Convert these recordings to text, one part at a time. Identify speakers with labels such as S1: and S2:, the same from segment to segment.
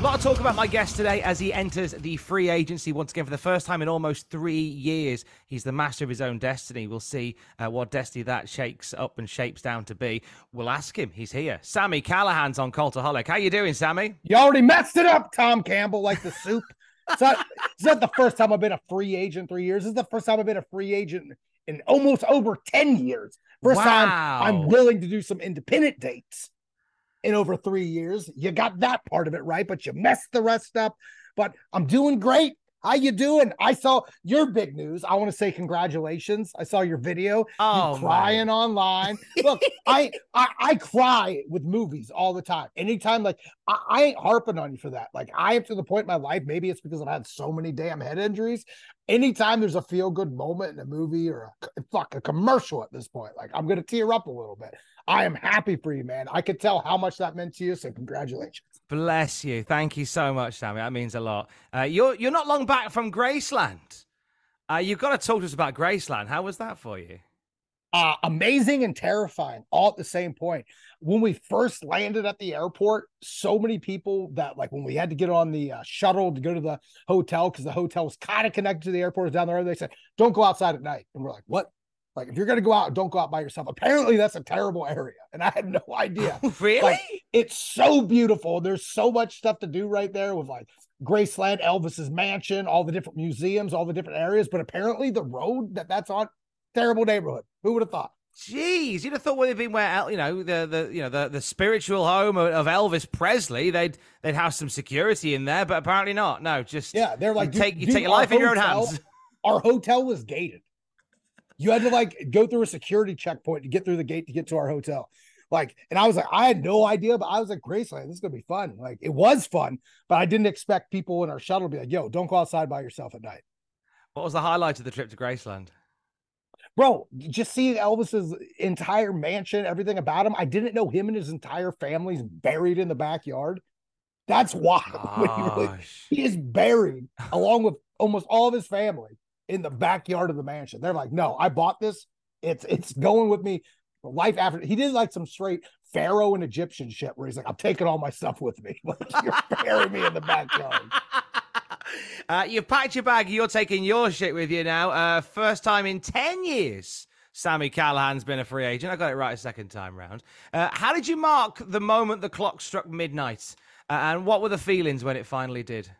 S1: A lot of talk about my guest today as he enters the free agency once again for the first time in almost three years. He's the master of his own destiny. We'll see uh, what destiny that shakes up and shapes down to be. We'll ask him. He's here. Sami Callihan's on Cultaholic. How you doing, Sami?
S2: You already messed it up, Tom Campbell, like the soup. it's, not, it's not the first time I've been a free agent three years. This is the first time I've been a free agent in almost over 10 years. First
S1: Wow.
S2: time I'm willing to do some independent dates in over three years. You got that part of it right, but you messed the rest up. But I'm doing great. How you doing? I saw your big news. I want to say congratulations. I saw your video.
S1: Oh,
S2: you crying online. Look, I, I I cry with movies all the time. Anytime, like I, I ain't harping on you for that. Like I am to the point in my life. Maybe it's because I've had so many damn head injuries. Anytime there's a feel good moment in a movie or a fuck a commercial at this point, like I'm gonna tear up a little bit. I am happy for you, man. I could tell how much that meant to you. So congratulations.
S1: Bless you. Thank you so much, Sami. That means a lot. Uh, you're you're not long back from Graceland. Uh, you've got to talk to us about Graceland. How was that for you?
S2: uh, amazing and terrifying all at the same point. When we first landed at the airport, so many people that like when we had to get on the uh, shuttle to go to the hotel because the hotel was kind of connected to the airport down the road. They said, "Don't go outside at night," and we're like, "What?" Like if you're gonna go out, don't go out by yourself. Apparently, that's a terrible area, and I had no idea.
S1: Oh, really?
S2: Like it's so beautiful. There's so much stuff to do right there with like Graceland, Elvis's mansion, all the different museums, all the different areas. But apparently, the road that that's on, terrible neighborhood. Who would have thought?
S1: Jeez, you'd have thought would have been where you know the the you know the, the spiritual home of, of Elvis Presley. They'd they'd have some security in there, but apparently not. No, just
S2: Yeah, they're like,
S1: you take you take your
S2: our
S1: life in your own hands.
S2: Our hotel was gated. You had to like go through a security checkpoint to get through the gate to get to our hotel. Like, and I was like, I had no idea, but I was like, Graceland, this is gonna be fun. Like, it was fun, but I didn't expect people in our shuttle to be like, yo, don't go outside by yourself at night.
S1: What was the highlight of the trip to Graceland?
S2: Bro, just seeing Elvis's entire mansion, everything about him. I didn't know him and his entire family's buried in the backyard. That's wild. when really- he is buried along with almost all of his family in the backyard of the mansion. They're like, no, I bought this. It's it's going with me life after. He did like some straight Pharaoh and Egyptian shit where he's like, I'm taking all my stuff with me. You're burying me in the backyard.
S1: Uh, you've packed your bag. You're taking your shit with you now. Uh, first time in 10 years. Sami Callihan's been a free agent. I got it right a second time round. Uh, how did you mark the moment the clock struck midnight? Uh, and what were the feelings when it finally did?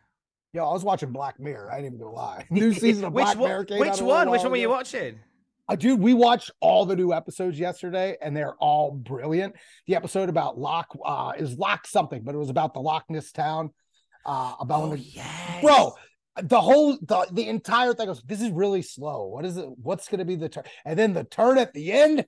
S2: Yo, I was watching Black Mirror. I ain't even gonna lie. New season of Black Mirror came
S1: Which one? Which one were you watching?
S2: Uh, dude, we watched all the new episodes yesterday, and they're all brilliant. The episode about Lock uh, is Lock something, but it was about the Loch Ness town. Uh, about
S1: Oh,
S2: when the,
S1: yes.
S2: bro, the whole the, the entire thing was this is really slow. What is it? What's going to be the turn? And then the turn at the end.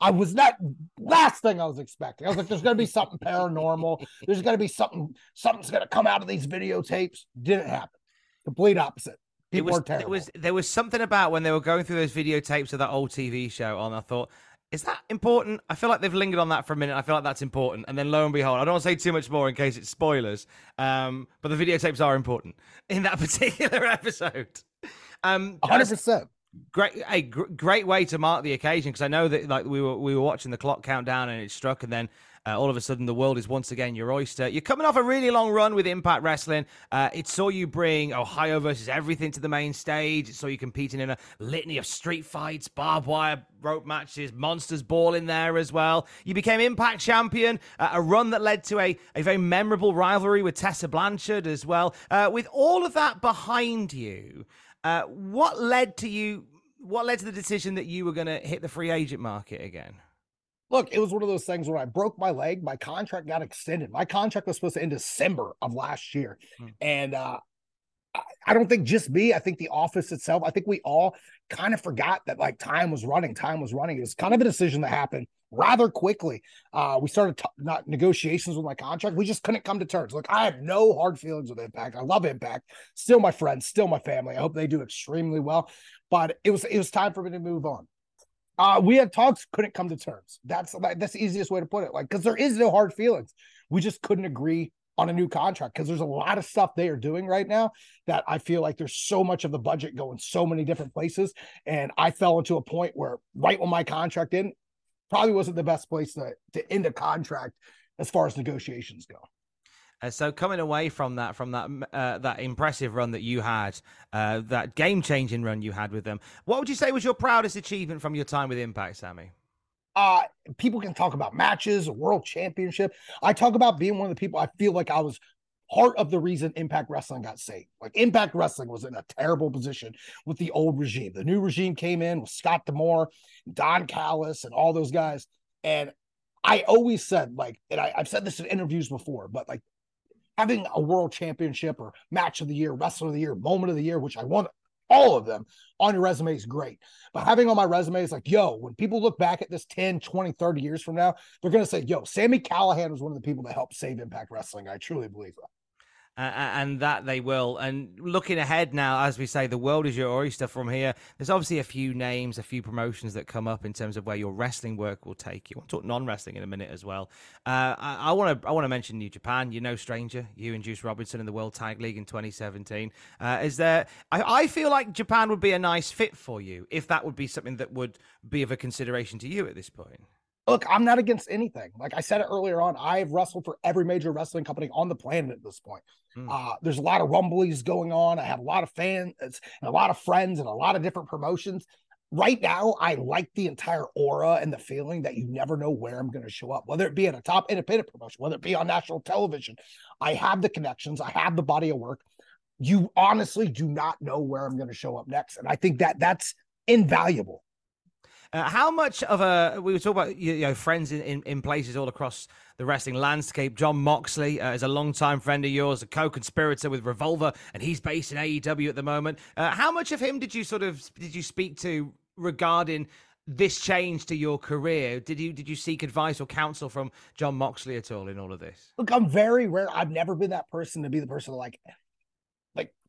S2: I was not last thing I was expecting. I was like, there's going to be something paranormal. There's going to be something. Something's going to come out of these videotapes. Didn't happen. Complete opposite.
S1: It was,
S2: terrible.
S1: There was there was something about when they were going through those videotapes of that old TV show on. I thought, is that important? I feel like they've lingered on that for a minute. I feel like that's important. And then lo and behold, I don't want to say too much more in case it's spoilers. Um, but the videotapes are important in that particular episode. Um,
S2: hundred percent.
S1: Great, a gr- great way to mark the occasion because I know that like we were we were watching the clock countdown and it struck, and then uh, all of a sudden the world is once again your oyster. You're coming off a really long run with Impact Wrestling. Uh, it saw you bring Ohio versus everything to the main stage. It saw you competing in a litany of street fights, barbed wire rope matches, monsters ball in there as well. You became Impact champion, uh, a run that led to a, a very memorable rivalry with Tessa Blanchard as well. Uh, with all of that behind you, uh, what led to you? What led to the decision that you were going to hit the free agent market again?
S2: Look, it was one of those things where I broke my leg. My contract got extended. My contract was supposed to end December of last year. Hmm. And uh, I don't think just me. I think the office itself, I think we all kind of forgot that like time was running, time was running. It was kind of a decision that happened rather quickly. Uh, we started t- not negotiations with my contract. We just couldn't come to terms. Look, I have no hard feelings with Impact. I love Impact. Still my friends, still my family. I hope they do extremely well. But it was it was time for me to move on. Uh, we had talks, couldn't come to terms. That's that's the easiest way to put it. Like, because there is no hard feelings. We just couldn't agree on a new contract because there's a lot of stuff they are doing right now that I feel like there's so much of the budget going so many different places. And I fell into a point where right when my contract in, probably wasn't the best place to to end a contract as far as negotiations go.
S1: Uh, so coming away from that, from that uh, that impressive run that you had, uh, that game changing run you had with them, what would you say was your proudest achievement from your time with Impact, Sami?
S2: Uh, people can talk about matches, a world championship. I talk about being one of the people I feel like I was part of the reason Impact Wrestling got saved. Like Impact Wrestling was in a terrible position with the old regime. The new regime came in with Scott D'Amore, Don Callis, and all those guys. And I always said, like, and I, have said this in interviews before, but like having a world championship or match of the year, wrestler of the year, moment of the year, which I won all of them on your resume is great. But having on my resume is like, yo, when people look back at this 10, 20, 30 years from now, they're going to say, yo, Sami Callihan was one of the people that helped save Impact Wrestling. I truly believe that
S1: and that they will. And looking ahead now, as we say, the world is your oyster from here. There's obviously a few names, a few promotions that come up in terms of where your wrestling work will take you. We'll talk non-wrestling in a minute as well. Uh, I want to I want to mention New Japan. You're no stranger. You and Juice Robinson in the World Tag League in 2017. Uh, is there? I, I feel like Japan would be a nice fit for you if that would be something that would be of a consideration to you at this point
S2: look, I'm not against anything. Like I said it earlier on, I've wrestled for every major wrestling company on the planet at this point. Mm. Uh, there's a lot of rumblies going on. I have a lot of fans and a lot of friends and a lot of different promotions. Right now, I like the entire aura and the feeling that you never know where I'm going to show up, whether it be in a top independent promotion, whether it be on national television. I have the connections, I have the body of work. You honestly do not know where I'm going to show up next. And I think that that's invaluable.
S1: Uh, how much of a we were talking about you know friends in, in, in places all across the wrestling landscape. Jon Moxley uh, is a longtime friend of yours, a co-conspirator with Revolver, and he's based in AEW at the moment. Uh, how much of him did you sort of did you speak to regarding this change to your career? Did you did you seek advice or counsel from Jon Moxley at all in all of this?
S2: Look, I'm very rare. I've never been that person to be the person to like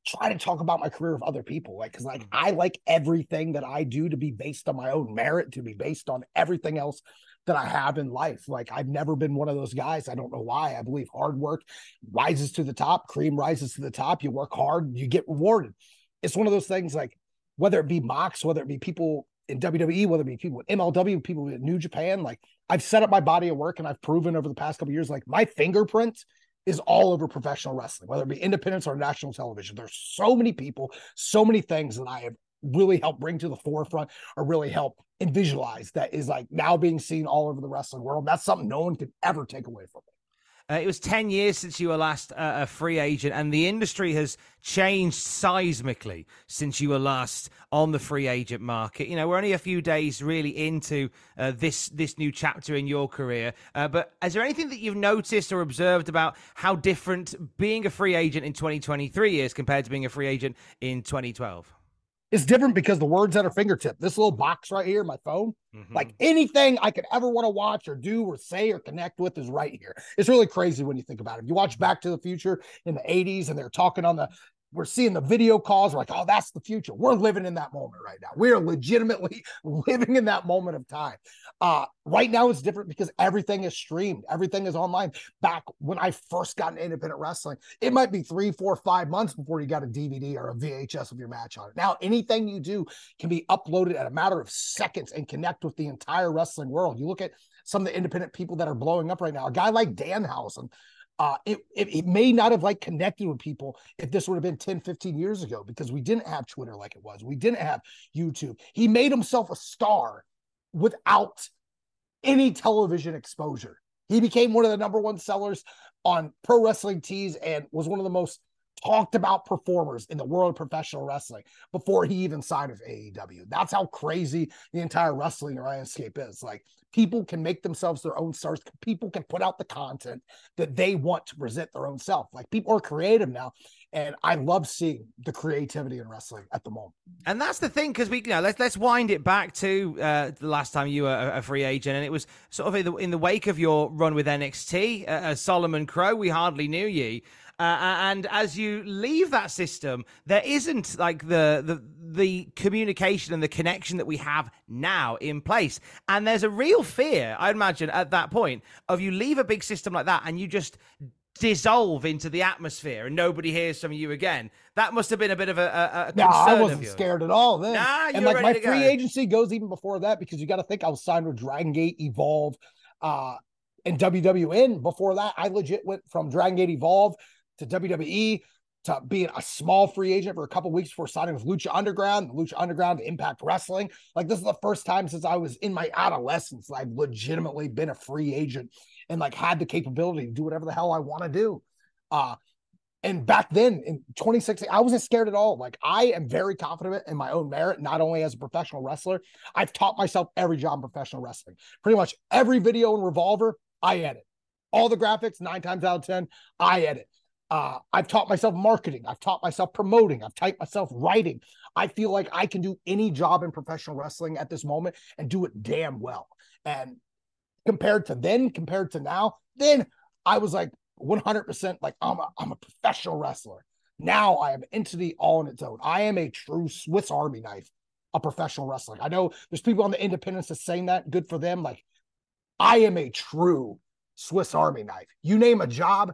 S2: try to talk about my career with other people like because like mm. i like everything that i do to be based on my own merit to be based on everything else that i have in life like i've never been one of those guys i don't know why i believe hard work rises to the top cream rises to the top you work hard you get rewarded it's one of those things like whether it be Mox whether it be people in WWE, whether it be people with MLW, people with New Japan, like I've set up my body of work and I've proven over the past couple years, like my fingerprint is all over professional wrestling, whether it be independence or national television. There's so many people, so many things that I have really helped bring to the forefront or really help and visualize that is like now being seen all over the wrestling world. That's something no one could ever take away from.
S1: Uh, it was 10 years since you were last uh, a free agent, and the industry has changed seismically since you were last on the free agent market. You know, we're only a few days really into uh, this this new chapter in your career. Uh, but is there anything that you've noticed or observed about how different being a free agent in 2023 is compared to being a free agent in 2012?
S2: It's different because the words at our fingertip. This little box right here, my phone, mm-hmm. like anything I could ever want to watch or do or say or connect with is right here. It's really crazy when you think about it. If you watch Back to the Future in the 80s and they're talking on the we're seeing the video calls. We're like, oh, that's the future. We're living in that moment right now. We are legitimately living in that moment of time. Uh, right now, it's different because everything is streamed, everything is online. Back when I first got into independent wrestling, it might be three, four, five months before you got a DVD or a VHS of your match on it. Now, anything you do can be uploaded at a matter of seconds and connect with the entire wrestling world. You look at some of the independent people that are blowing up right now. A guy like Danhausen, uh, it, it, it, may not have like connected with people if this would have been 10, 15 years ago because we didn't have Twitter like it was. We didn't have YouTube. He made himself a star without any television exposure. He became one of the number one sellers on pro wrestling tees and was one of the most talked about performers in the world of professional wrestling before he even signed with AEW. That's how crazy the entire wrestling landscape is. Like people can make themselves their own stars. People can put out the content that they want to present their own self. Like people are creative now. And I love seeing the creativity in wrestling at the moment.
S1: And that's the thing, because we, you know, let's let's wind it back to uh, the last time you were a, free agent, and it was sort of in the, in the wake of your run with NXT, uh, Solomon Crowe. We hardly knew you. Uh, and as you leave that system, there isn't like the, the the communication and the connection that we have now in place. And there's a real fear, I imagine, at that point of you leave a big system like that and you just dissolve into the atmosphere and nobody hears from you again. That must have been a bit of a, a,
S2: no, I wasn't scared at all then.
S1: Nah,
S2: and like my free go. agency goes even before that because you got to think I was signed with Dragon Gate Evolve uh, and WWN. Before that, I legit went from Dragon Gate Evolve to WWE to being a small free agent for a couple weeks before signing with Lucha Underground, Lucha Underground Impact Wrestling. Like this is the first time since I was in my adolescence I've legitimately been a free agent and like had the capability to do whatever the hell I want to do. Uh and back then in 2016, I wasn't scared at all. Like I am very confident in my own merit, not only as a professional wrestler. I've taught myself every job in professional wrestling. Pretty much every video in Revolver, I edit. All the graphics, nine times out of ten, I edit. Uh, I've taught myself marketing. I've taught myself promoting. I've taught myself writing. I feel like I can do any job in professional wrestling at this moment and do it damn well. And compared to then, compared to now, then I was like 100% like I'm a, I'm a professional wrestler. Now I am an entity all on its own. I am a true Swiss Army knife, a professional wrestler. I know there's people on the independents that's saying that, good for them. Like I am a true Swiss Army knife. You name a job,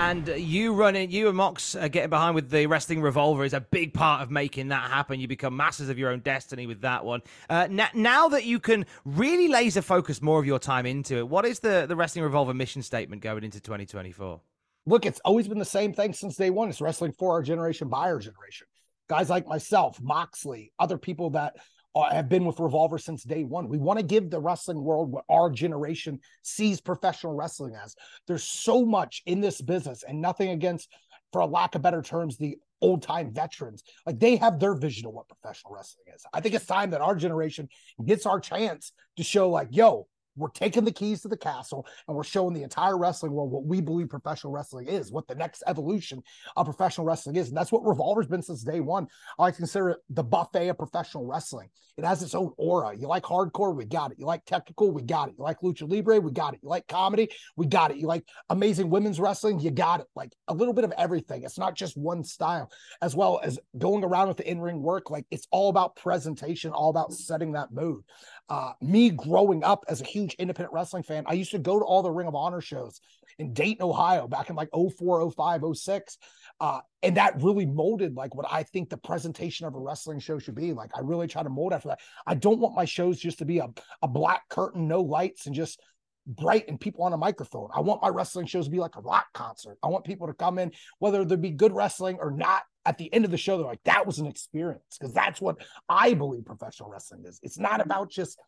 S1: And you running, you and Mox uh, getting behind with the wrestling revolver is a big part of making that happen. You become masters of your own destiny with that one. Uh, now, now that you can really laser focus more of your time into it, what is the, the wrestling revolver mission statement going into 2024?
S2: look, it's always been the same thing since day one. It's wrestling for our generation, by our generation. Guys like myself, Moxley, other people that uh, have been with Revolver since day one. We want to give the wrestling world what our generation sees professional wrestling as. There's so much in this business, and nothing against, for a lack of better terms, the old time veterans. Like they have their vision of what professional wrestling is. I think it's time that our generation gets our chance to show, like, yo, we're taking the keys to the castle and we're showing the entire wrestling world what we believe professional wrestling is, what the next evolution of professional wrestling is. And that's what Revolver's been since day one. I like consider it the buffet of professional wrestling. It has its own aura. You like hardcore? We got it. You like technical? We got it. You like lucha libre? We got it. You like comedy? We got it. You like amazing women's wrestling? You got it. Like a little bit of everything. It's not just one style, as well as going around with the in ring work. Like it's all about presentation, all about setting that mood. Uh, me growing up as a huge independent wrestling fan, I used to go to all the Ring of Honor shows in Dayton, Ohio, back in like 04, 05, 06. Uh, and that really molded like what I think the presentation of a wrestling show should be. Like I really try to mold after that. I don't want my shows just to be a, a black curtain, no lights, and just bright and people on a microphone. I want my wrestling shows to be like a rock concert. I want people to come in, whether there be good wrestling or not. At the end of the show, they're like, that was an experience because that's what I believe professional wrestling is. It's not about just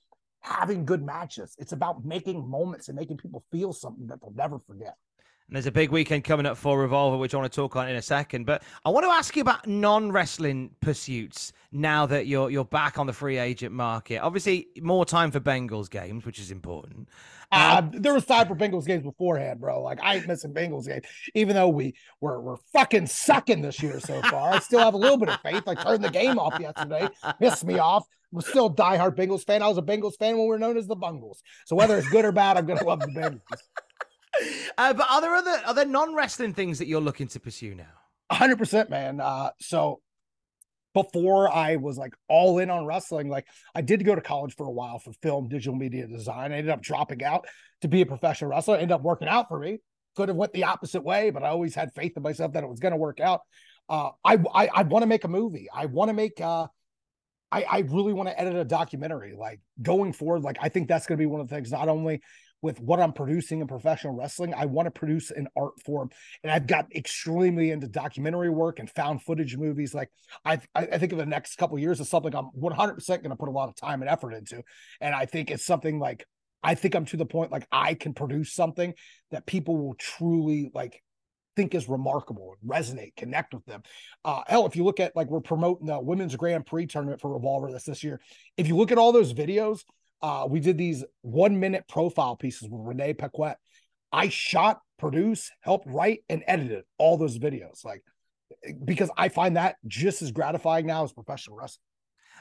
S2: having good matches, it's about making moments and making people feel something that they'll never forget.
S1: And there's a big weekend coming up for Revolver, which I want to talk on in a second. But I want to ask you about non-wrestling pursuits now that you're you're back on the free agent market. Obviously, more time for Bengals games, which is important.
S2: Uh, there was time for Bengals games beforehand, bro. Like I ain't missing Bengals games, even though we were we're fucking sucking this year so far. I still have a little bit of faith. I turned the game off yesterday, pissed me off. I'm still a diehard Bengals fan. I was a Bengals fan when we were known as the Bungles. So whether it's good or bad, I'm gonna love the Bengals.
S1: Uh, but are there other are there non wrestling things that you're looking to pursue now?
S2: hundred percent, man. Uh, so before I was like all in on wrestling, like I did go to college for a while for film, digital media design. I ended up dropping out to be a professional wrestler. Ended up working out for me. Could have went the opposite way, but I always had faith in myself that it was going to work out. Uh, I I, I want to make a movie. I want to make. Uh, I I really want to edit a documentary. Like going forward, like I think that's going to be one of the things. Not only with what I'm producing in professional wrestling. I want to produce an art form, and I've got extremely into documentary work and found footage movies. Like I, I think in the next couple years is something I'm 100 percent going to put a lot of time and effort into, and I think it's something like I think I'm to the point like I can produce something that people will truly like think is remarkable and resonate, connect with them. Uh, hell, if you look at like we're promoting the women's Grand Prix tournament for Revolver this this year, if you look at all those videos, uh, we did these one minute profile pieces with Renee Paquette. I shot, produced, helped write, and edited all those videos. Like, because I find that just as gratifying now as professional wrestling.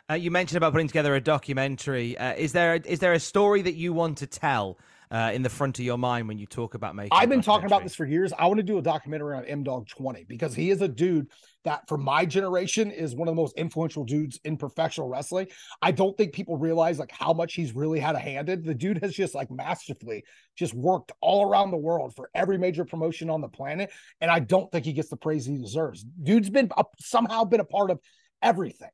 S1: Uh, you mentioned about putting together a documentary. Uh, is there is there a story that you want to tell uh, in the front of your mind when you talk about making?
S2: I've been talking about this for years. I want to do a documentary on M-Dogg Twenty because he is a dude that, for my generation, is one of the most influential dudes in professional wrestling. I don't think people realize like how much he's really had a hand in. The dude has just like masterfully just worked all around the world for every major promotion on the planet, and I don't think he gets the praise he deserves. Dude's been a, somehow been a part of everything.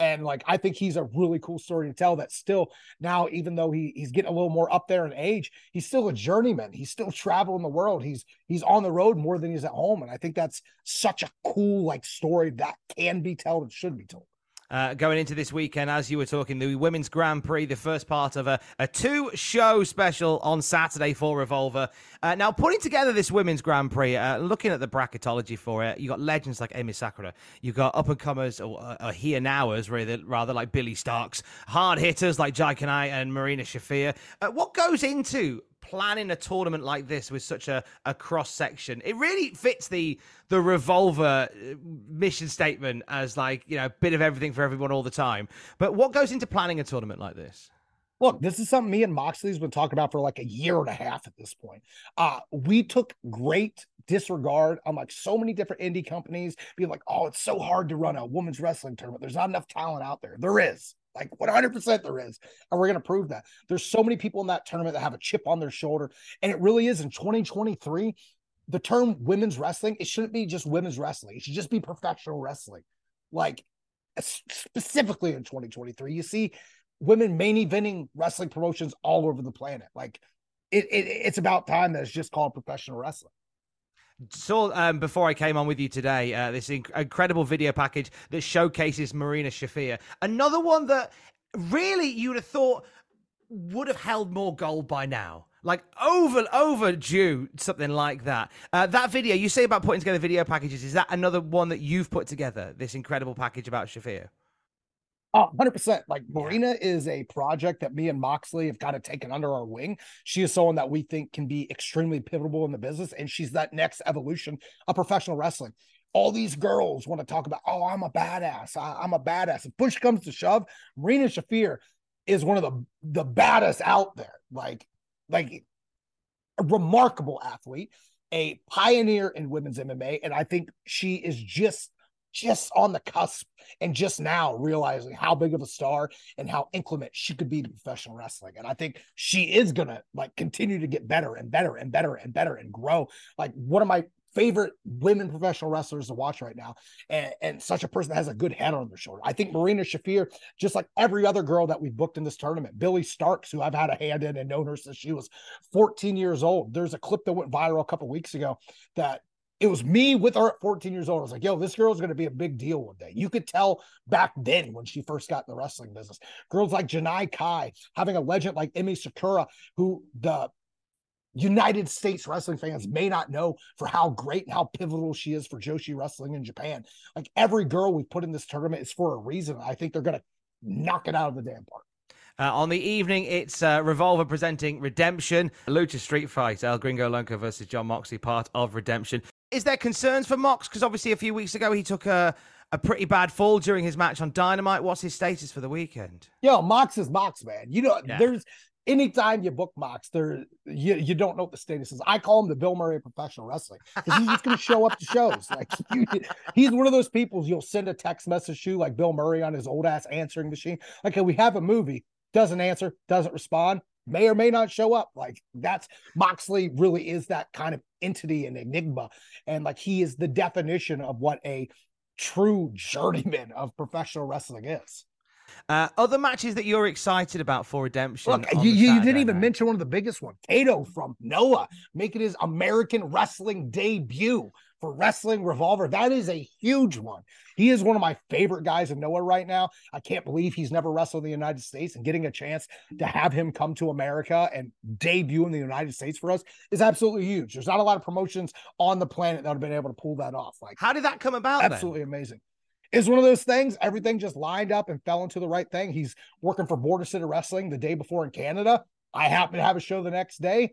S2: And like I think he's a really cool story to tell that still now, even though he he's getting a little more up there in age, he's still a journeyman. He's still traveling the world. He's he's on the road more than he's at home. And I think that's such a cool like story that can be told and should be told.
S1: Uh, going into this weekend, as you were talking, the Women's Grand Prix, the first part of a, a two show special on Saturday for Revolver. Uh, now, putting together this Women's Grand Prix, uh, looking at the bracketology for it, you got legends like Emi Sakura, you got up and comers or, uh, or here nowers, rather, rather like Billie Starkz, hard hitters like Janai Kai and Marina Shafir. Uh, what goes into planning a tournament like this with such a, a cross section. It really fits the the revolver uh, mission statement as like, you know, a bit of everything for everyone all the time. But what goes into planning a tournament like this?
S2: Look, this is something me and Moxley's been talking about for like a year and a half at this point. Uh, we took great disregard on like so many different indie companies being like, oh, it's so hard to run a women's wrestling tournament. There's not enough talent out there. There is. Like 100% there is. And we're going to prove that. There's so many people in that tournament that have a chip on their shoulder. And it really is in 2023. The term women's wrestling, it shouldn't be just women's wrestling. It should just be professional wrestling. Like specifically in 2023, you see women main eventing wrestling promotions all over the planet. Like it, it it's about time that it's just called professional wrestling
S1: saw um, before I came on with you today uh, this inc- incredible video package that showcases Marina Shafir. Another one that really you'd have thought would have held more gold by now. like over overdue something like that uh, that video you say about putting together video packages is that another one that you've put together this incredible package about shafir
S2: Oh, 100%. Like Marina is a project that me and Moxley have kind of taken under our wing. She is someone that we think can be extremely pivotal in the business, and she's that next evolution of professional wrestling. All these girls want to talk about, oh, I'm a badass. I, am a badass. If push comes to shove, Marina Shafir is one of the the baddest out there. Like, like a remarkable athlete, a pioneer in women's MMA, and I think she is just just on the cusp and just now realizing how big of a star and how inclement she could be to professional wrestling. And I think she is gonna like continue to get better and better and better and better and grow. Like one of my favorite women professional wrestlers to watch right now, and, and such a person that has a good head on their shoulder. I think Marina Shafir, just like every other girl that we've booked in this tournament, Billie Starkz, who I've had a hand in and known her since she was 14 years old. There's a clip that went viral a couple weeks ago that it was me with her at 14 years old. I was like, yo, this girl's going to be a big deal one day. You could tell back then when she first got in the wrestling business. Girls like Janai Kai, having a legend like Emi Sakura, who the United States wrestling fans may not know for how great and how pivotal she is for Joshi wrestling in Japan. Like every girl we put in this tournament is for a reason. I think they're going to knock it out of the damn park.
S1: Uh, on the evening, it's uh, Revolver presenting Redemption, Lucha Street Fight, El Gringo Lunker versus Jon Moxley, part of Redemption. Is there concerns for Mox? Because obviously, a few weeks ago, he took a, a pretty bad fall during his match on Dynamite. What's his status for the weekend?
S2: Yo, Mox is Mox, man. You know, yeah. there's anytime you book Mox, there you, you don't know what the status is. I call him the Bill Murray of professional wrestling because he's just going to show up to shows. Like you, he's one of those people you'll send a text message to, like Bill Murray on his old ass answering machine. Like, okay, we have a movie, doesn't answer, doesn't respond may or may not show up. Like that's Moxley really is that kind of entity and enigma. And like he is the definition of what a true journeyman of professional wrestling is.
S1: Uh, other matches that you're excited about for Redemption?
S2: Look, you, you didn't even mention one of the biggest ones. Kato from Noah making his American wrestling debut for Wrestling Revolver. That is a huge one. He is one of my favorite guys in Noah right now. I can't believe he's never wrestled in the United States and getting a chance to have him come to America and debut in the United States for us is absolutely huge. There's not a lot of promotions on the planet that have been able to pull that off. Like,
S1: how did that come about?
S2: Absolutely then? amazing. is one of those things. Everything just lined up and fell into the right thing. He's working for Border City Wrestling the day before in Canada. I happen to have a show the next day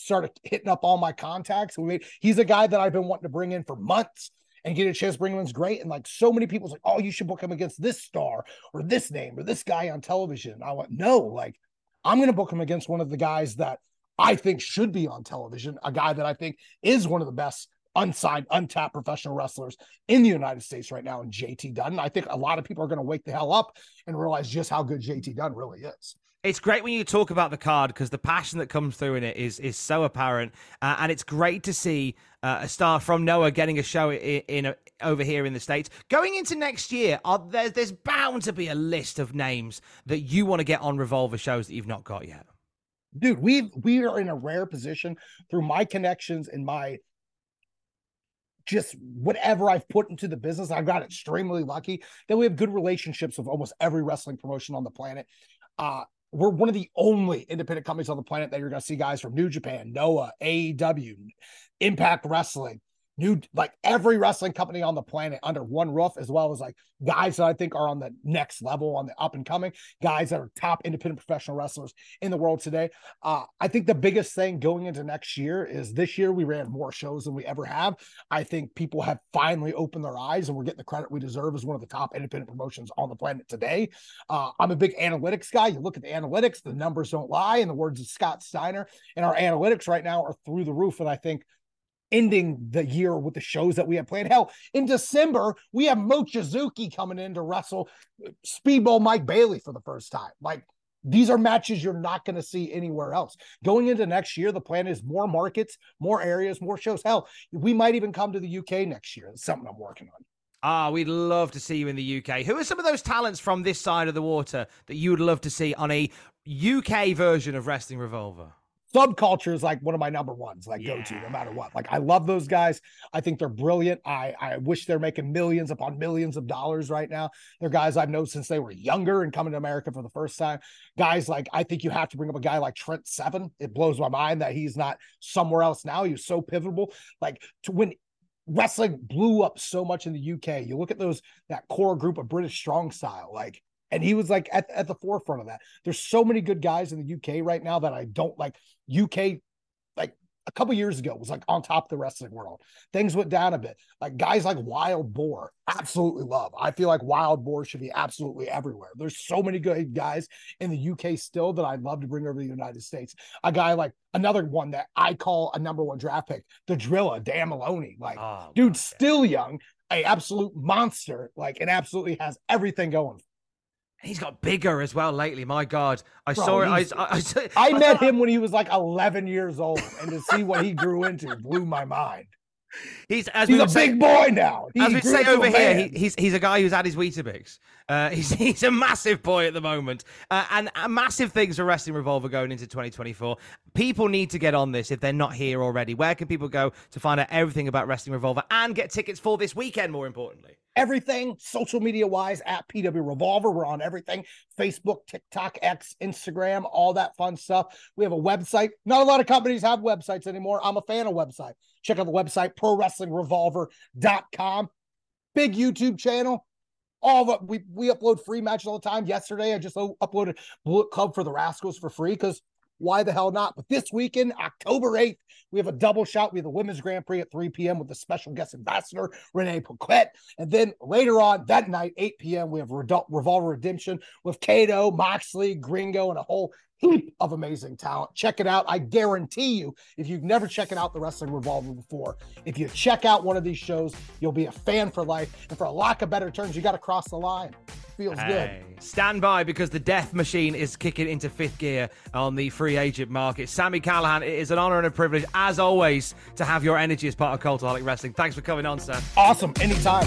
S2: started hitting up all my contacts. We made he's a guy that I've been wanting to bring in for months and get a chance to bring him in's great. And like so many people's like, oh, you should book him against this star or this name or this guy on television. I went, no, like I'm gonna book him against one of the guys that I think should be on television, a guy that I think is one of the best unsigned, untapped professional wrestlers in the United States right now in JT Dunn. I think a lot of people are going to wake the hell up and realize just how good JT Dunn really is.
S1: It's great when you talk about the card because the passion that comes through in it is is so apparent, uh, and it's great to see uh, a star from Noah getting a show in, in a, over here in the states. Going into next year, are there, there's bound to be a list of names that you want to get on Revolver shows that you've not got yet.
S2: Dude, we we are in a rare position through my connections and my just whatever I've put into the business. I've got extremely lucky that we have good relationships with almost every wrestling promotion on the planet. Uh, we're one of the only independent companies on the planet that you're going to see guys from New Japan, Noah, AEW, Impact Wrestling, new like every wrestling company on the planet under one roof, as well as like guys that I think are on the next level, on the up and coming guys that are top independent professional wrestlers in the world today. Uh, I think the biggest thing going into next year is this year we ran more shows than we ever have. I think people have finally opened their eyes and we're getting the credit we deserve as one of the top independent promotions on the planet today. Uh, I'm a big analytics guy. You look at the analytics, the numbers don't lie. In the words of Scott Steiner, and our analytics right now are through the roof. And I think ending the year with the shows that we have planned. Hell, in December, we have Mochizuki coming in to wrestle Speedball Mike Bailey for the first time. Like, these are matches you're not going to see anywhere else. Going into next year, the plan is more markets, more areas, more shows. Hell, we might even come to the UK next year. Something I'm working on.
S1: Ah, we'd love to see you in the UK. Who are some of those talents from this side of the water that you would love to see on a UK version of Wrestling Revolver?
S2: Subculture is like one of my number ones, like yeah. go to no matter what. Like I love those guys. I think they're brilliant. I I wish they're making millions upon millions of dollars right now. They're guys I've known since they were younger and coming to America for the first time. Guys like I think you have to bring up a guy like Trent Seven. It blows my mind that he's not somewhere else now. He was so pivotal. Like to when wrestling blew up so much in the UK. You look at those that core group of British strong style, like and he was like at, at the forefront of that. There's so many good guys in the UK right now that I don't like. UK, like a couple years ago, was like on top of the wrestling world. Things went down a bit. Like guys like Wild Boar, absolutely love. I feel like Wild Boar should be absolutely everywhere. There's so many good guys in the UK still that I'd love to bring over to the United States. A guy like another one that I call a number one draft pick, the Drilla, Dan Moloney. Like, oh, dude, still young, a absolute monster, like, and absolutely has everything going
S1: He's got bigger as well lately. My God, I Bro, saw it. I, I,
S2: I, I met him when he was like 11 years old, and to see what he grew into blew my mind.
S1: He's as
S2: he's
S1: we
S2: a say, big boy now.
S1: As we say over here, he, he's he's a guy who's had his Weetabix. Uh, he's he's a massive boy at the moment, uh, and uh, massive things for Wrestling Revolver going into 2024. People need to get on this if they're not here already. Where can people go to find out everything about Wrestling Revolver and get tickets for this weekend? More importantly
S2: everything social media wise at PW Revolver. We're on everything Facebook, TikTok, X, Instagram, all that fun stuff. We have a website. Not a lot of companies have websites anymore. I'm a fan of website. Check out the website, prowrestlingrevolver.com. Big YouTube channel. All the we we upload free matches all the time. Yesterday, I just uploaded Bullet Club for the Rascals for free because why the hell not? But this weekend, October 8th, we have a double shot. We have the Women's Grand Prix at 3 p.m. with the special guest ambassador, Renee Paquette. And then later on that night, 8 p.m., we have Revolver Redemption with Kato, Moxley, Gringo, and a whole heap of amazing talent. Check it out. I guarantee you, if you've never checked out the Wrestling Revolver before, if you check out one of these shows, you'll be a fan for life. And for a lack of better terms, you got to cross the line feels hey,
S1: good. Stand by because the death machine is kicking into fifth gear on the free agent market. Sami Callihan, it is an honor and a privilege, as always, to have your energy as part of Cultaholic Wrestling. Thanks for coming on, sir.
S2: Awesome. Anytime.